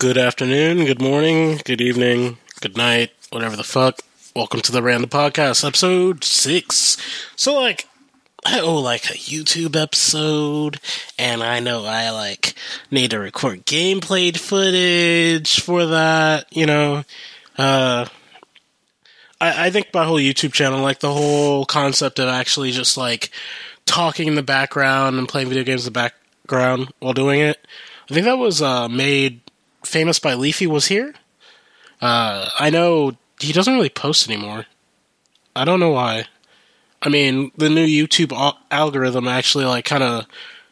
Good afternoon, good morning, good evening, good night, whatever the fuck. Welcome to the Random Podcast, episode six. So, like, I owe like a YouTube episode, and I know I like need to record gameplay footage for that. You know, uh, I, I think my whole YouTube channel, like the whole concept of actually just like talking in the background and playing video games in the background while doing it. I think that was uh, made famous by Leafy was here. Uh, I know he doesn't really post anymore. I don't know why. I mean, the new YouTube al- algorithm actually like kind of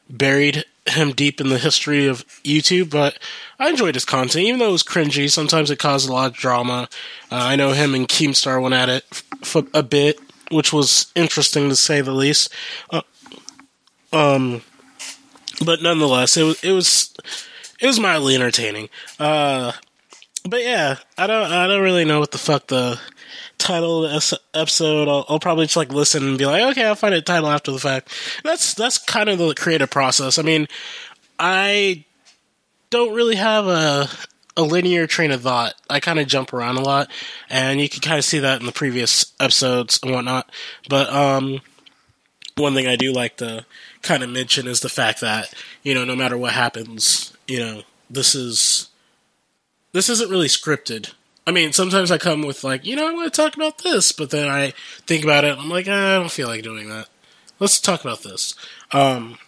buried him deep in the history of YouTube, but I enjoyed his content, even though it was cringy. Sometimes it caused a lot of drama. Uh, I know him and Keemstar went at it for a bit, which was interesting to say the least. Uh, um, but nonetheless, it was it was it was mildly entertaining. Uh, but yeah, I don't I don't really know what the fuck the title of this episode. I'll, I'll probably just like listen and be like, okay, I'll find a title after the fact. That's that's kind of the creative process. I mean, I don't really have a a linear train of thought. I kind of jump around a lot, and you can kind of see that in the previous episodes and whatnot. But um, one thing I do like to kind of mention is the fact that you know, no matter what happens, you know, this is this isn't really scripted. I mean, sometimes I come with like, you know, I want to talk about this, but then I think about it. I'm like, ah, I don't feel like doing that. Let's talk about this. Um,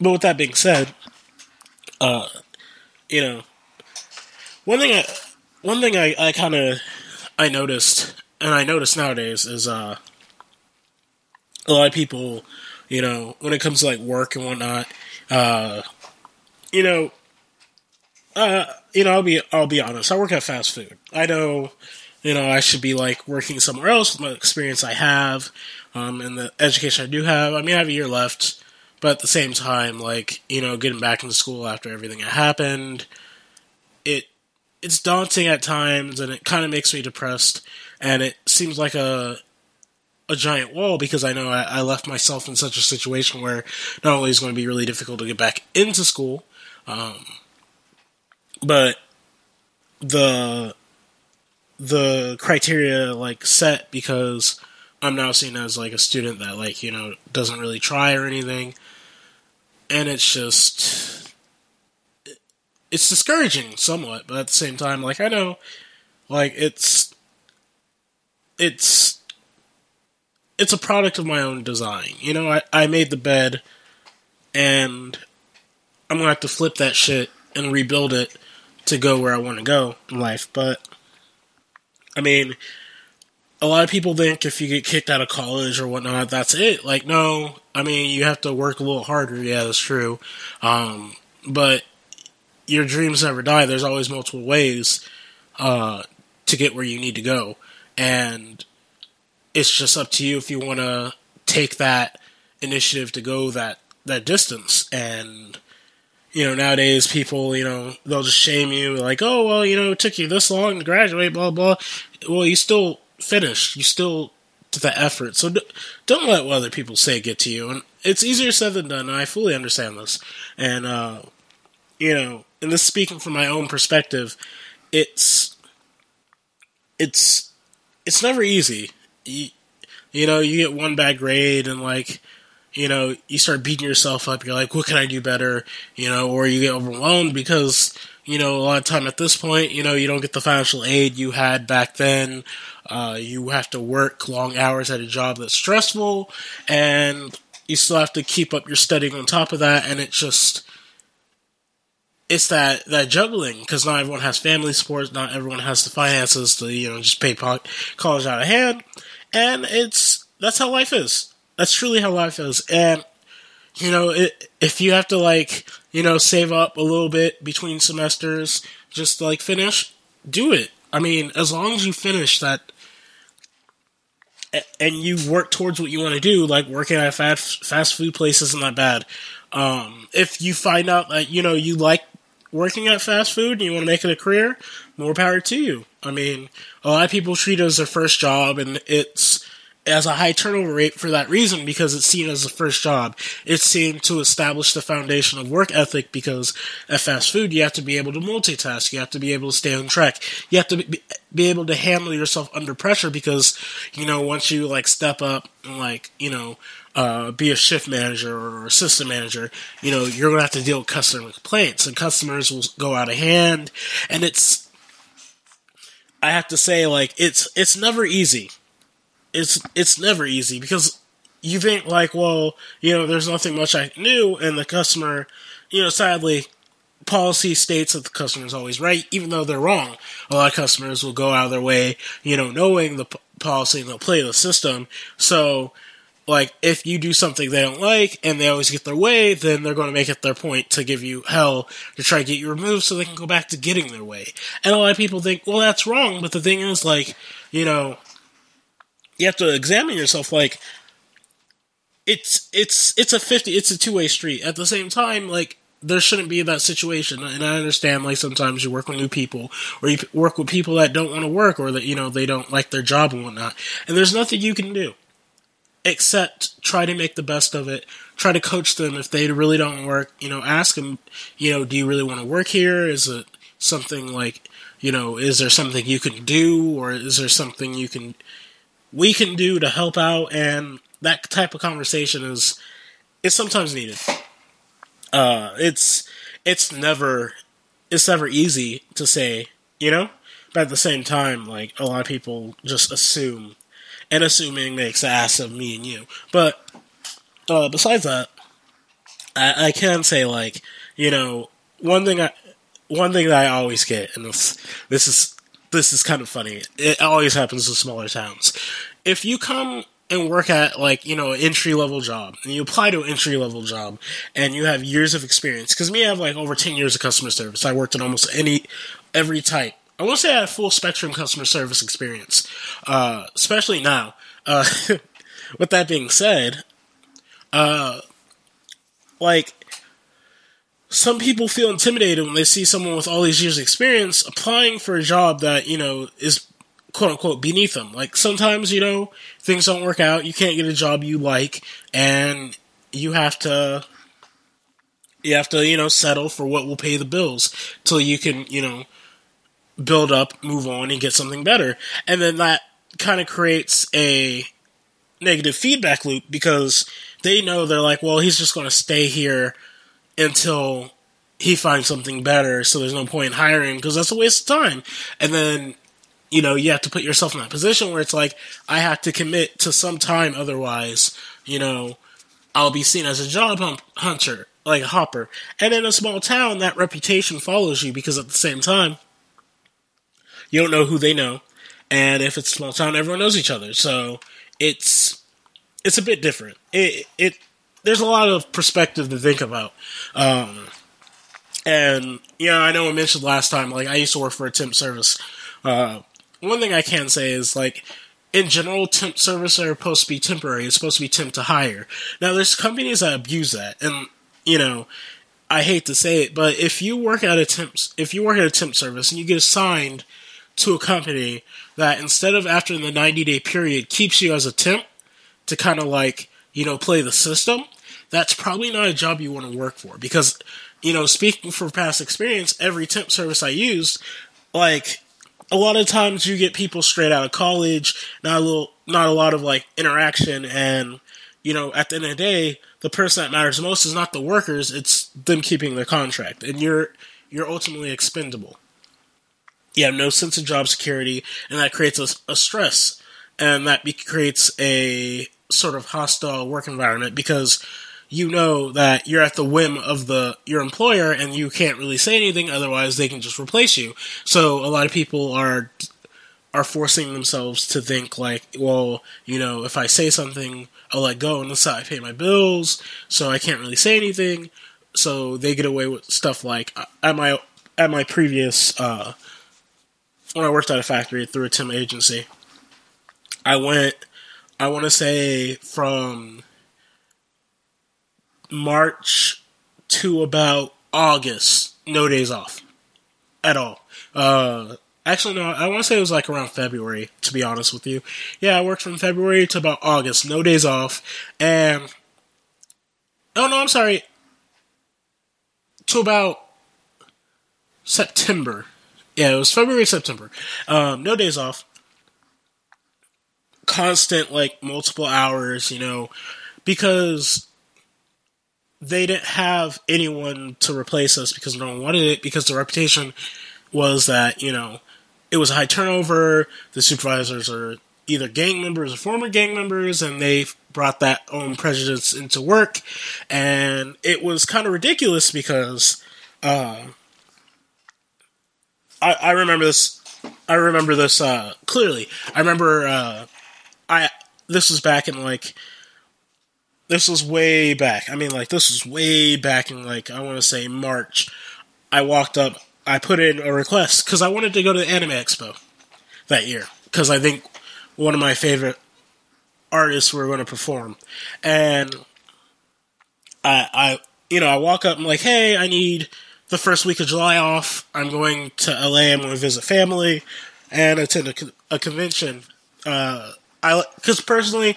but with that being said, uh, you know, one thing I, one thing I, I kind of, I noticed, and I notice nowadays is, uh, a lot of people, you know, when it comes to like work and whatnot, uh, you know, uh, you know, I'll be I'll be honest. I work at fast food. I know, you know, I should be like working somewhere else with my experience I have, um, and the education I do have. I mean, I have a year left, but at the same time, like you know, getting back into school after everything that happened, it it's daunting at times, and it kind of makes me depressed. And it seems like a a giant wall because I know I, I left myself in such a situation where not only is going to be really difficult to get back into school. Um, but the the criteria like set because I'm now seen as like a student that like you know doesn't really try or anything, and it's just it's discouraging somewhat, but at the same time, like I know, like it's it's it's a product of my own design. You know, I, I made the bed, and I'm gonna have to flip that shit and rebuild it to go where I want to go in life. But I mean, a lot of people think if you get kicked out of college or whatnot, that's it. Like, no, I mean, you have to work a little harder. Yeah, that's true. Um, but your dreams never die. There's always multiple ways uh, to get where you need to go, and it's just up to you if you want to take that initiative to go that that distance and you know, nowadays people, you know, they'll just shame you, like, oh, well, you know, it took you this long to graduate, blah, blah. Well, you still finished. You still did the effort. So don't let what other people say get to you. And it's easier said than done. I fully understand this. And, uh, you know, and this speaking from my own perspective, it's, it's, it's never easy. You, you know, you get one bad grade and like, you know, you start beating yourself up. You're like, what can I do better? You know, or you get overwhelmed because, you know, a lot of time at this point, you know, you don't get the financial aid you had back then. Uh, you have to work long hours at a job that's stressful and you still have to keep up your studying on top of that. And it's just, it's that, that juggling because not everyone has family support. Not everyone has the finances to, you know, just pay college out of hand. And it's, that's how life is that's truly how life is. And you know, it, if you have to like, you know, save up a little bit between semesters just like finish, do it. I mean, as long as you finish that and you work towards what you want to do, like working at fast fast food place isn't that bad. Um, if you find out that you know you like working at fast food and you want to make it a career, more power to you. I mean, a lot of people treat it as their first job, and it's as a high turnover rate for that reason because it's seen as the first job. It's seen to establish the foundation of work ethic because at fast food you have to be able to multitask, you have to be able to stay on track, you have to be, be able to handle yourself under pressure because you know once you like step up and like you know uh, be a shift manager or assistant manager, you know you're gonna have to deal with customer complaints and customers will go out of hand, and it's I have to say like it's it's never easy it's it's never easy because you think like, well, you know, there's nothing much I can do, and the customer, you know, sadly, policy states that the customer is always right, even though they're wrong. A lot of customers will go out of their way, you know, knowing the p- policy and they'll play the system. So, like, if you do something they don't like and they always get their way, then they're going to make it their point to give you hell to try to get you removed so they can go back to getting their way. And a lot of people think, well, that's wrong, but the thing is, like, you know, you have to examine yourself like it's it's it's a 50 it's a two-way street. At the same time like there shouldn't be that situation. And i understand like sometimes you work with new people or you work with people that don't want to work or that you know they don't like their job and whatnot. And there's nothing you can do except try to make the best of it try to coach them if they really don't work you know ask them you know do you really want to work here? Is it something like you know is there something you can do or is there something you can we can do to help out, and that type of conversation is is sometimes needed. Uh, it's it's never it's never easy to say, you know, but at the same time, like a lot of people just assume, and assuming makes ass of me and you. But uh, besides that, I, I can say like, you know, one thing I one thing that I always get, and this this is this is kind of funny. It always happens in smaller towns. If you come and work at like you know entry level job and you apply to an entry level job and you have years of experience because me i have like over 10 years of customer service i worked in almost any every type i won't say i have full spectrum customer service experience uh, especially now uh, with that being said uh, like some people feel intimidated when they see someone with all these years of experience applying for a job that, you know, is quote unquote beneath them. Like sometimes, you know, things don't work out, you can't get a job you like, and you have to you have to, you know, settle for what will pay the bills till you can, you know, build up, move on, and get something better. And then that kind of creates a negative feedback loop because they know they're like, well, he's just going to stay here until he finds something better. So there's no point in hiring because that's a waste of time. And then, you know, you have to put yourself in that position where it's like, I have to commit to some time. Otherwise, you know, I'll be seen as a job hunter, like a hopper. And in a small town, that reputation follows you because at the same time, you don't know who they know. And if it's a small town, everyone knows each other. So it's, it's a bit different. It, it, there's a lot of perspective to think about. Um, and yeah, I know I mentioned last time, like I used to work for a temp service. Uh, one thing I can say is like in general, temp service are supposed to be temporary. It's supposed to be temp to hire. Now, there's companies that abuse that, and you know, I hate to say it, but if you work at a temp, if you work at a temp service and you get assigned to a company that instead of after the 90 day period keeps you as a temp to kind of like you know play the system, that's probably not a job you want to work for because you know speaking from past experience every temp service i used like a lot of times you get people straight out of college not a little not a lot of like interaction and you know at the end of the day the person that matters most is not the workers it's them keeping their contract and you're you're ultimately expendable. You have no sense of job security and that creates a, a stress and that be- creates a sort of hostile work environment because you know that you're at the whim of the your employer and you can't really say anything otherwise they can just replace you. So a lot of people are are forcing themselves to think like well you know if i say something i'll let go and that's how i pay my bills so i can't really say anything. So they get away with stuff like uh, at my at my previous uh when i worked at a factory through a temp agency i went i want to say from March to about August, no days off at all. Uh, Actually, no, I want to say it was like around February, to be honest with you. Yeah, I worked from February to about August, no days off. And, oh no, I'm sorry, to about September. Yeah, it was February, September. Um, no days off. Constant, like, multiple hours, you know, because they didn't have anyone to replace us because no one wanted it because the reputation was that, you know, it was a high turnover. The supervisors are either gang members or former gang members, and they brought that own prejudice into work. And it was kind of ridiculous because uh, I, I remember this. I remember this uh, clearly. I remember uh, I this was back in like this was way back. I mean, like this was way back in like I want to say March. I walked up I put in a request because I wanted to go to the Anime Expo that year because I think one of my favorite artists were going to perform, and I, I, you know, I walk up. I'm like, hey, I need the first week of July off. I'm going to LA. I'm going to visit family and attend a, a convention. Uh, I because personally,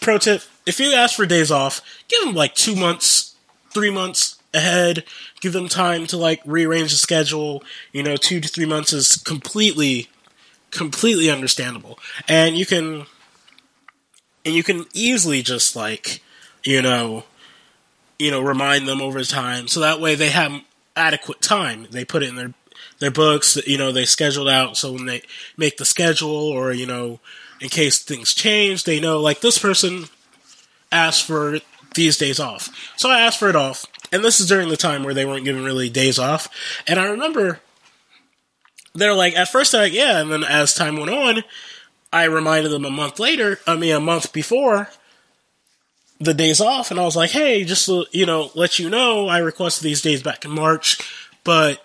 pro tip: if you ask for days off, give them like two months, three months ahead give them time to like rearrange the schedule. You know, two to three months is completely, completely understandable, and you can, and you can easily just like, you know, you know, remind them over time, so that way they have adequate time. They put it in their their books. You know, they scheduled out so when they make the schedule, or you know, in case things change, they know like this person asked for these days off. So I asked for it off. And this is during the time where they weren't giving really days off. And I remember they're like, at first they're like, yeah. And then as time went on, I reminded them a month later, I mean, a month before the days off. And I was like, hey, just you know, let you know, I requested these days back in March, but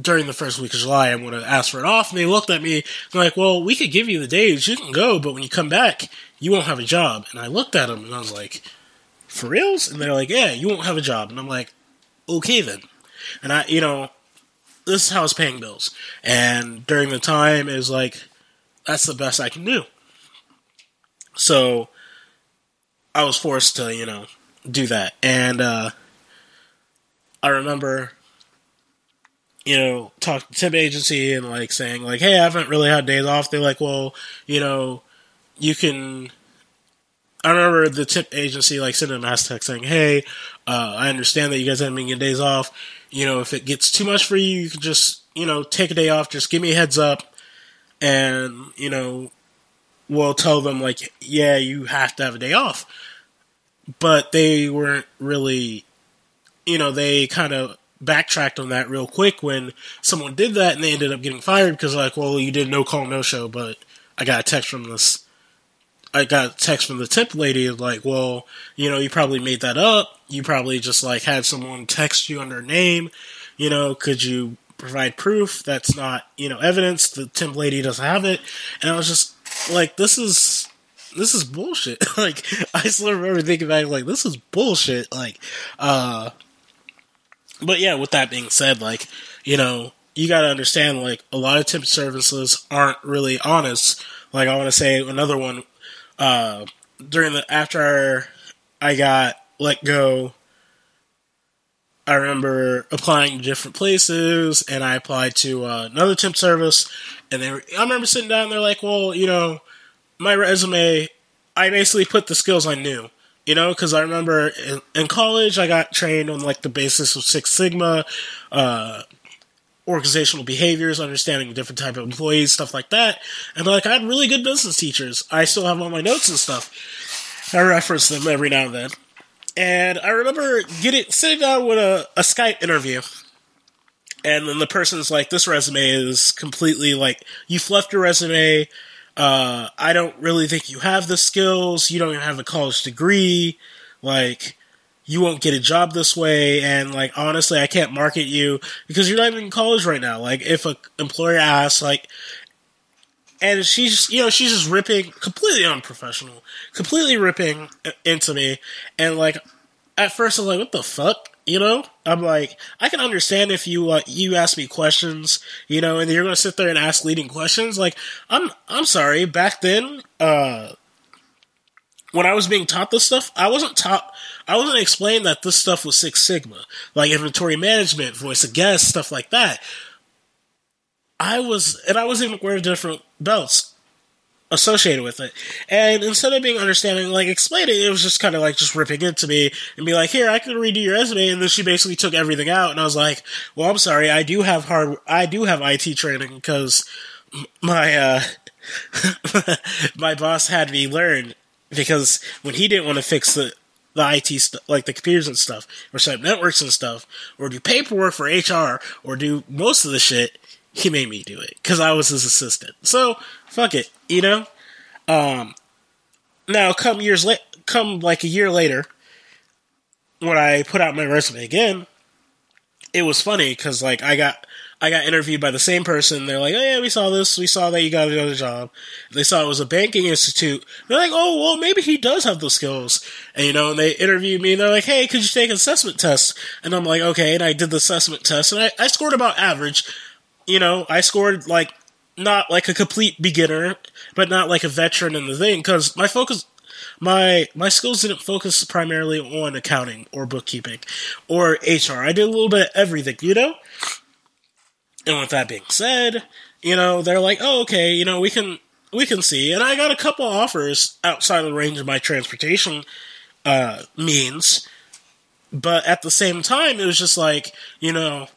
during the first week of July, I'm going to ask for it off. And they looked at me like, well, we could give you the days. You can go, but when you come back, you won't have a job. And I looked at them and I was like, for reals? And they're like, yeah, you won't have a job. And I'm like, okay then. And I, you know, this is how I was paying bills. And during the time, is like, that's the best I can do. So I was forced to, you know, do that. And uh, I remember, you know, talk to temp agency and like saying like, hey, I haven't really had days off. They're like, well, you know, you can I remember the temp agency like sending a mass text saying, "Hey, uh, I understand that you guys haven't been getting days off. You know, if it gets too much for you, you can just you know take a day off. Just give me a heads up, and you know, we'll tell them like, yeah, you have to have a day off." But they weren't really, you know, they kind of backtracked on that real quick when someone did that and they ended up getting fired because like, well, you did no call, no show, but I got a text from this I got a text from the temp lady like, well, you know, you probably made that up. You probably just like had someone text you under name. You know, could you provide proof that's not, you know, evidence? The temp lady doesn't have it. And I was just like, this is this is bullshit. like I still remember thinking back like this is bullshit. Like uh but yeah, with that being said, like, you know, you gotta understand like a lot of temp services aren't really honest. Like I wanna say another one uh, during the after I got let go, I remember applying to different places, and I applied to uh, another temp service, and they were, I remember sitting down. They're like, "Well, you know, my resume, I basically put the skills I knew." You know, because I remember in, in, college I got trained on like the basis of Six Sigma, uh, organizational behaviors, understanding different type of employees, stuff like that. And like I had really good business teachers. I still have all my notes and stuff. I reference them every now and then. And I remember getting sitting down with a, a Skype interview. And then the person's like, This resume is completely like you fluffed your resume. Uh, I don't really think you have the skills. You don't even have a college degree. Like, you won't get a job this way and like honestly i can't market you because you're not even in college right now like if a employer asks like and she's you know she's just ripping completely unprofessional completely ripping into me and like at first i'm like what the fuck You know, I'm like, I can understand if you uh, you ask me questions, you know, and you're going to sit there and ask leading questions. Like, I'm I'm sorry, back then, uh, when I was being taught this stuff, I wasn't taught, I wasn't explained that this stuff was Six Sigma, like inventory management, voice of guest, stuff like that. I was, and I was even wearing different belts associated with it. And instead of being understanding, like explaining, it was just kind of like just ripping into me and be like, "Here, I can redo your resume." And then she basically took everything out, and I was like, "Well, I'm sorry, I do have hard, I do have IT training because my uh, my boss had me learn because when he didn't want to fix the the IT stuff, like the computers and stuff, or set up networks and stuff, or do paperwork for HR, or do most of the shit, he made me do it because I was his assistant. So fuck it, you know. Um, now come years late, come like a year later, when I put out my resume again, it was funny because like I got I got interviewed by the same person. They're like, "Oh yeah, we saw this. We saw that you got another job." They saw it was a banking institute. They're like, "Oh well, maybe he does have those skills." And you know, and they interviewed me. and They're like, "Hey, could you take an assessment test?" And I'm like, "Okay." And I did the assessment test, and I, I scored about average. You know, I scored like not like a complete beginner, but not like a veteran in the thing because my focus my my skills didn't focus primarily on accounting or bookkeeping or HR. I did a little bit of everything, you know? And with that being said, you know, they're like, "Oh, okay, you know, we can we can see." And I got a couple offers outside of the range of my transportation uh means, but at the same time it was just like, you know,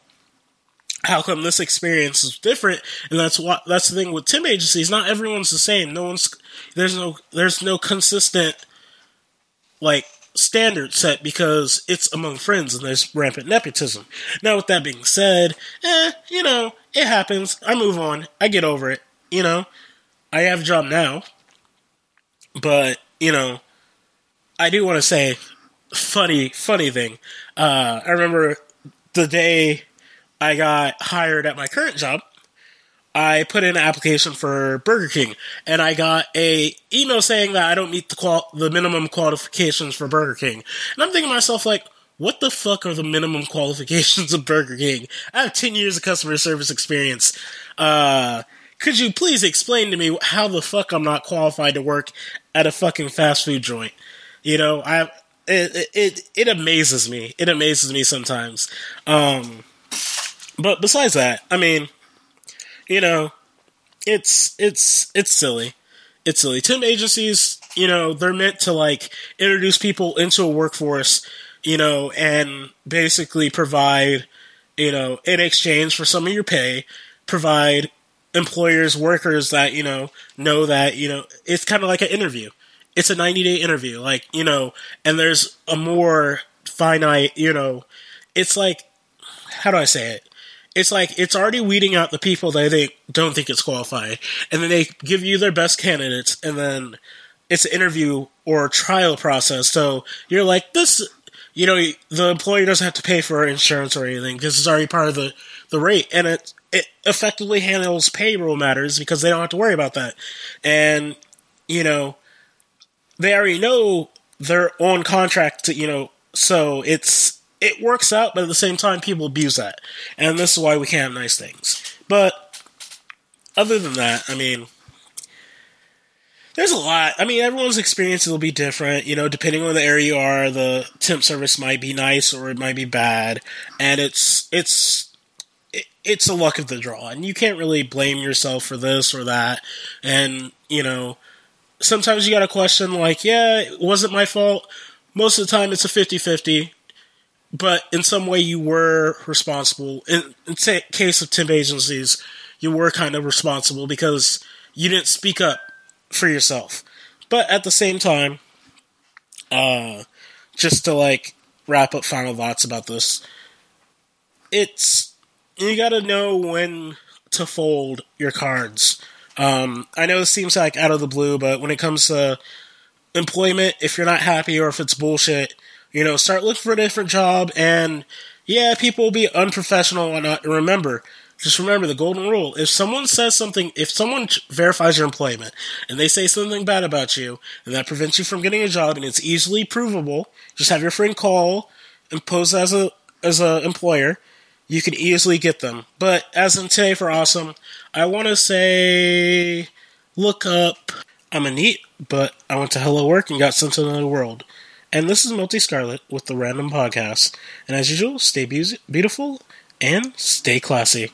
how come this experience is different? And that's what that's the thing with temp agencies. Not everyone's the same. No one's there's no there's no consistent like standard set because it's among friends and there's rampant nepotism. Now with that being said eh you know it happens. I move on. I get over it. You know i have a job now but you know i do want to say funny funny thing. Uh i remember the day I got hired at my current job, I put in an application for Burger King, and I got a email saying that I don't meet the qual- the minimum qualifications for Burger King. And I'm thinking to myself, like, what the fuck are the minimum qualifications of Burger King? I have 10 years of customer service experience. Uh, could you please explain to me how the fuck I'm not qualified to work at a fucking fast food joint? You know, I, it, it, it amazes me. It amazes me sometimes. Um, but besides that, I mean, you know, it's it's it's silly. It's silly. Temp agencies, you know, they're meant to like introduce people into a workforce, you know, and basically provide, you know, in exchange for some of your pay, provide employers, workers that, you know, know that, you know, it's kind of like an interview. It's a 90 day interview, like, you know, and there's a more finite, you know, it's like, how do I say it? It's like it's already weeding out the people that they don't think it's qualified, and then they give you their best candidates, and then it's an interview or trial process. So you're like this, you know, the employer doesn't have to pay for insurance or anything. Because it's already part of the the rate, and it it effectively handles payroll matters because they don't have to worry about that, and you know, they already know they're on contract to you know, so it's it works out, but at the same time, people abuse that. And this is why we can't have nice things. But other than that, I mean, there's a lot. I mean, everyone's experience will be different. You know, depending on the area you are, the temp service might be nice or it might be bad, and it's it's it's a luck of the draw, and you can't really blame yourself for this or that. And you know, sometimes you got to question like, yeah, was it my fault? Most of the time, it's a 50-50 but in some way you were responsible. In, in case of temp agencies, you were kind of responsible because you didn't speak up for yourself. But at the same time, uh, just to like wrap up final thoughts about this, it's you got to know when to fold your cards. Um, I know this seems like out of the blue, but when it comes to employment, if you're not happy or if it's bullshit, you know, start looking for a different job, and yeah, people will be unprofessional and uh, not. Remember, just remember the golden rule. If someone says something, if someone verifies your employment and they say something bad about you, and that prevents you from getting a job, and it's easily provable, just have your friend call and pose as a as a employer. You can easily get them. But as in today for awesome, I want to say look up. I'm a NEET, but I went to Hello Work and got sent to another world. And this is Multi Scarlet with the Random Podcast. And as usual, stay be- beautiful and stay classy.